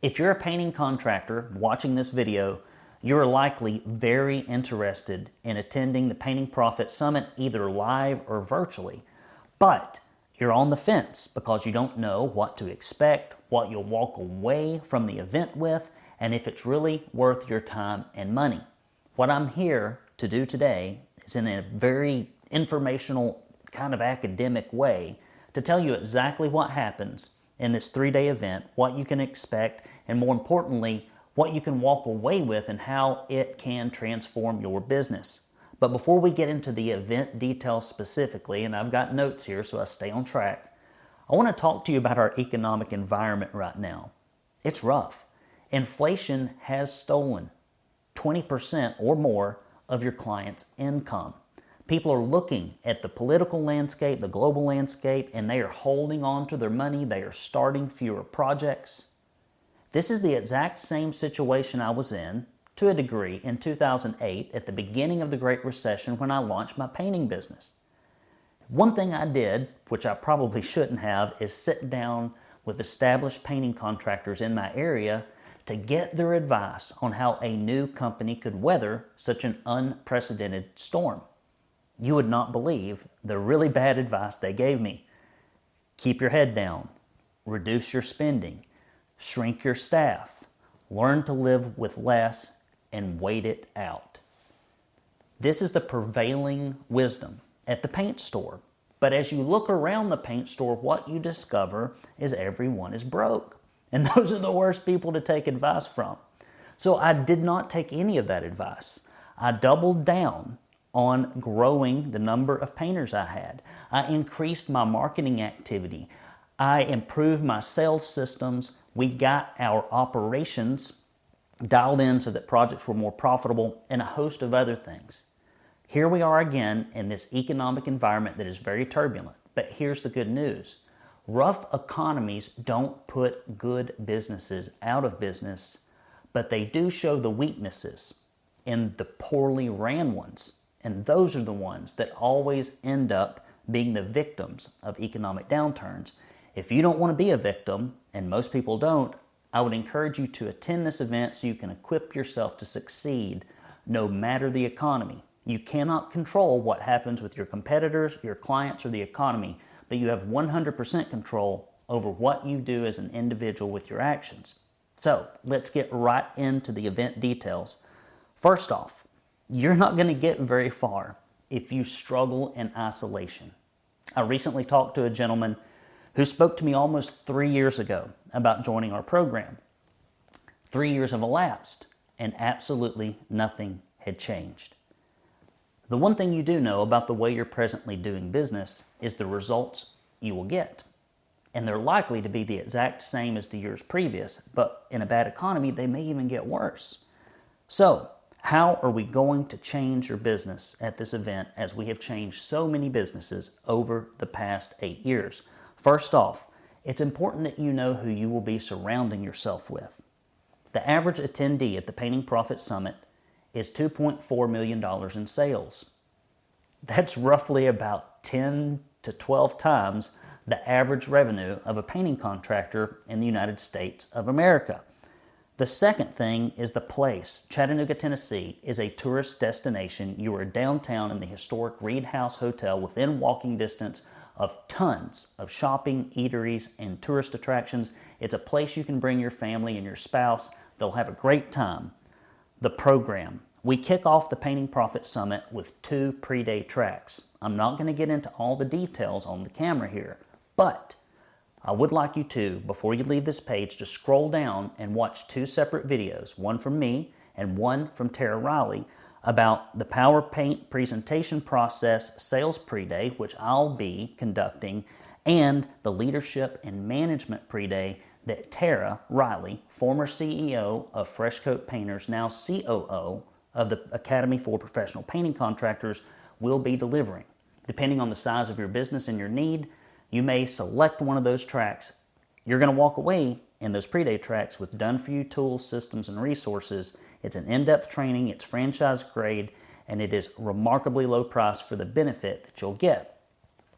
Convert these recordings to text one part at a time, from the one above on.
If you're a painting contractor watching this video, you're likely very interested in attending the Painting Profit Summit either live or virtually. But you're on the fence because you don't know what to expect, what you'll walk away from the event with, and if it's really worth your time and money. What I'm here to do today is in a very informational, kind of academic way to tell you exactly what happens in this three day event, what you can expect, and more importantly, what you can walk away with and how it can transform your business. But before we get into the event details specifically, and I've got notes here so I stay on track, I want to talk to you about our economic environment right now. It's rough. Inflation has stolen 20% or more of your client's income. People are looking at the political landscape, the global landscape, and they are holding on to their money. They are starting fewer projects. This is the exact same situation I was in to a degree in 2008 at the beginning of the Great Recession when I launched my painting business. One thing I did, which I probably shouldn't have, is sit down with established painting contractors in my area to get their advice on how a new company could weather such an unprecedented storm. You would not believe the really bad advice they gave me. Keep your head down, reduce your spending, shrink your staff, learn to live with less, and wait it out. This is the prevailing wisdom at the paint store. But as you look around the paint store, what you discover is everyone is broke. And those are the worst people to take advice from. So I did not take any of that advice. I doubled down on growing the number of painters I had. I increased my marketing activity. I improved my sales systems. We got our operations dialed in so that projects were more profitable and a host of other things. Here we are again in this economic environment that is very turbulent. But here's the good news rough economies don't put good businesses out of business, but they do show the weaknesses in the poorly ran ones. And those are the ones that always end up being the victims of economic downturns. If you don't want to be a victim, and most people don't, I would encourage you to attend this event so you can equip yourself to succeed no matter the economy. You cannot control what happens with your competitors, your clients, or the economy, but you have 100% control over what you do as an individual with your actions. So let's get right into the event details. First off, you're not going to get very far if you struggle in isolation. I recently talked to a gentleman who spoke to me almost three years ago about joining our program. Three years have elapsed, and absolutely nothing had changed. The one thing you do know about the way you're presently doing business is the results you will get. And they're likely to be the exact same as the years previous, but in a bad economy, they may even get worse. So, how are we going to change your business at this event as we have changed so many businesses over the past eight years? First off, it's important that you know who you will be surrounding yourself with. The average attendee at the Painting Profit Summit is $2.4 million in sales. That's roughly about 10 to 12 times the average revenue of a painting contractor in the United States of America. The second thing is the place. Chattanooga, Tennessee is a tourist destination. You are downtown in the historic Read House Hotel within walking distance of tons of shopping, eateries, and tourist attractions. It's a place you can bring your family and your spouse. They'll have a great time. The program. We kick off the Painting Profit Summit with two pre day tracks. I'm not going to get into all the details on the camera here, but I would like you to, before you leave this page, to scroll down and watch two separate videos one from me and one from Tara Riley about the Power Paint presentation process sales pre day, which I'll be conducting, and the leadership and management pre day that Tara Riley, former CEO of Fresh Coat Painters, now COO of the Academy for Professional Painting Contractors, will be delivering. Depending on the size of your business and your need, you may select one of those tracks. You're going to walk away in those pre day tracks with done for you tools, systems, and resources it's an in depth training, it's franchise grade, and it is remarkably low price for the benefit that you'll get.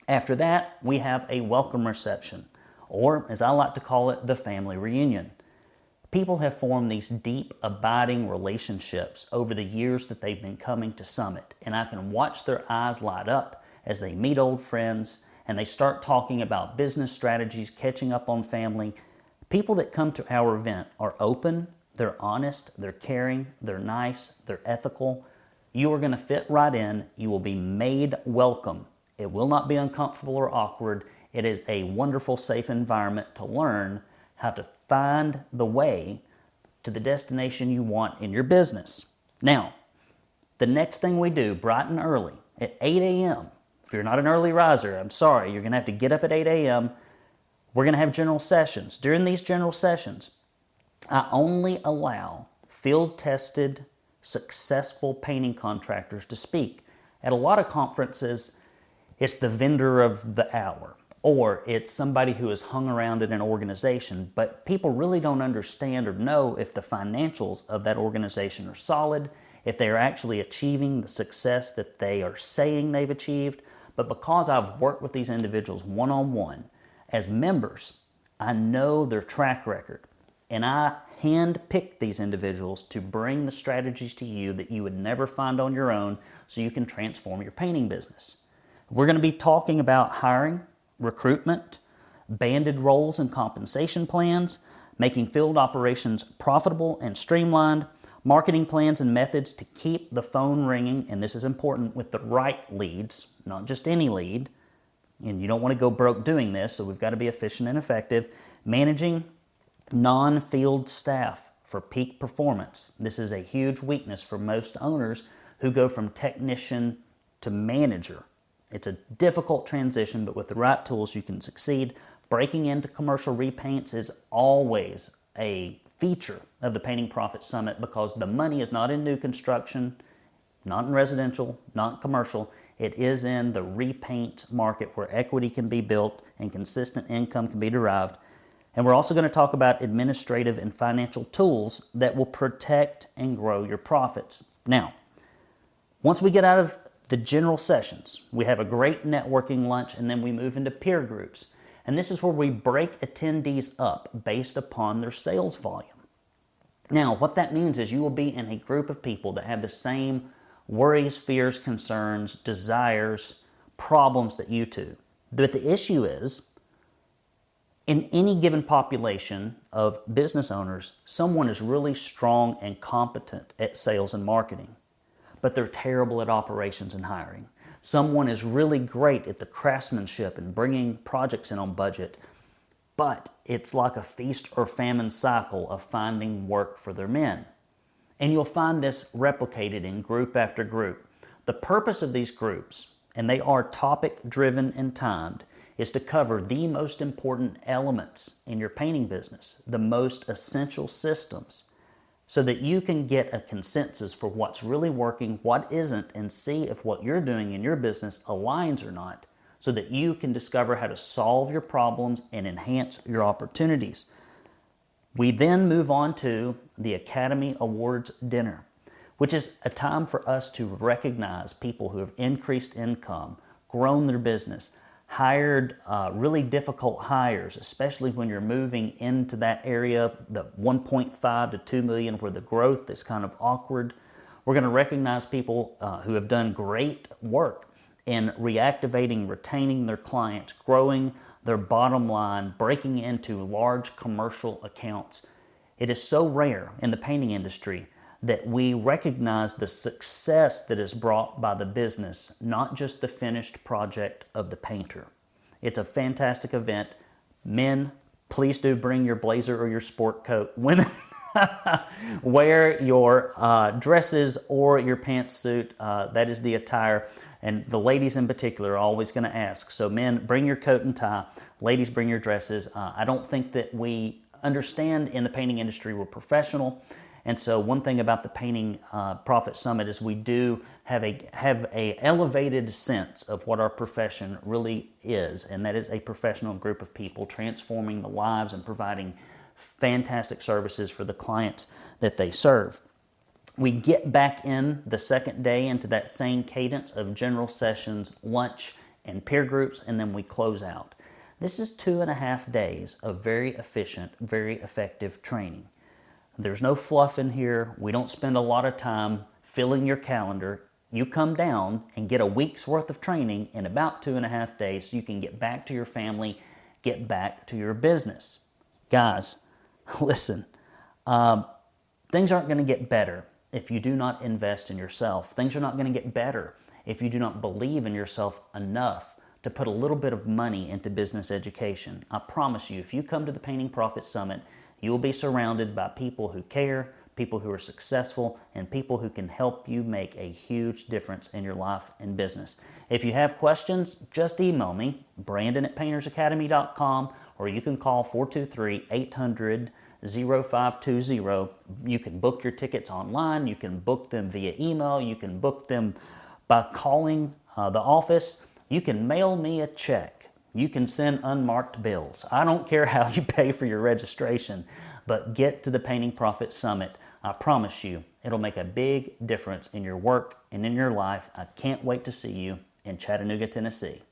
After that, we have a welcome reception, or as I like to call it, the family reunion. People have formed these deep, abiding relationships over the years that they've been coming to Summit, and I can watch their eyes light up as they meet old friends and they start talking about business strategies, catching up on family. People that come to our event are open, they're honest, they're caring, they're nice, they're ethical. You are going to fit right in. You will be made welcome. It will not be uncomfortable or awkward. It is a wonderful, safe environment to learn how to find the way to the destination you want in your business. Now, the next thing we do, bright and early, at 8 a.m., if you're not an early riser, I'm sorry, you're going to have to get up at 8 a.m. We're going to have general sessions. During these general sessions, I only allow field tested, successful painting contractors to speak. At a lot of conferences, it's the vendor of the hour or it's somebody who has hung around in an organization, but people really don't understand or know if the financials of that organization are solid, if they are actually achieving the success that they are saying they've achieved. But because I've worked with these individuals one on one as members, I know their track record and I hand pick these individuals to bring the strategies to you that you would never find on your own so you can transform your painting business. We're going to be talking about hiring, recruitment, banded roles and compensation plans, making field operations profitable and streamlined, marketing plans and methods to keep the phone ringing, and this is important with the right leads, not just any lead. And you don't want to go broke doing this, so we've got to be efficient and effective. Managing non field staff for peak performance. This is a huge weakness for most owners who go from technician to manager. It's a difficult transition, but with the right tools, you can succeed. Breaking into commercial repaints is always a feature of the Painting Profit Summit because the money is not in new construction, not in residential, not commercial. It is in the repaint market where equity can be built and consistent income can be derived. And we're also going to talk about administrative and financial tools that will protect and grow your profits. Now, once we get out of the general sessions. We have a great networking lunch and then we move into peer groups. And this is where we break attendees up based upon their sales volume. Now, what that means is you will be in a group of people that have the same worries, fears, concerns, desires, problems that you do. But the issue is, in any given population of business owners, someone is really strong and competent at sales and marketing but they're terrible at operations and hiring. Someone is really great at the craftsmanship and bringing projects in on budget, but it's like a feast or famine cycle of finding work for their men. And you'll find this replicated in group after group. The purpose of these groups, and they are topic driven and timed, is to cover the most important elements in your painting business, the most essential systems so that you can get a consensus for what's really working, what isn't, and see if what you're doing in your business aligns or not, so that you can discover how to solve your problems and enhance your opportunities. We then move on to the Academy Awards dinner, which is a time for us to recognize people who have increased income, grown their business, hired uh, really difficult hires, especially when you're moving into that area, the 1.5 to 2 million, where the growth is kind of awkward. We're going to recognize people uh, who have done great work in reactivating, retaining their clients, growing their bottom line, breaking into large commercial accounts. It is so rare in the painting industry that we recognize the success that is brought by the business, not just the finished project of the painter. It's a fantastic event. Men, please do bring your blazer or your sport coat. Women, wear your uh, dresses or your pantsuit. Uh, that is the attire. And the ladies in particular are always going to ask. So, men, bring your coat and tie. Ladies, bring your dresses. Uh, I don't think that we understand in the painting industry we're professional and so, one thing about the Painting uh, Profit Summit is we do have a have a elevated sense of what our profession really is, and that is a professional group of people transforming the lives and providing fantastic services for the clients that they serve. We get back in the second day into that same cadence of general sessions, lunch, and peer groups, and then we close out. This is two and a half days of very efficient, very effective training. There's no fluff in here. We don't spend a lot of time filling your calendar. You come down and get a week's worth of training in about two and a half days so you can get back to your family, get back to your business. Guys, listen, um, things aren't going to get better if you do not invest in yourself. Things are not going to get better if you do not believe in yourself enough to put a little bit of money into business education. I promise you, if you come to the Painting Profit Summit, you will be surrounded by people who care, people who are successful, and people who can help you make a huge difference in your life and business. If you have questions, just email me, brandon at paintersacademy.com, or you can call 423 800 0520. You can book your tickets online, you can book them via email, you can book them by calling uh, the office. You can mail me a check. You can send unmarked bills. I don't care how you pay for your registration, but get to the Painting Profit Summit. I promise you, it'll make a big difference in your work and in your life. I can't wait to see you in Chattanooga, Tennessee.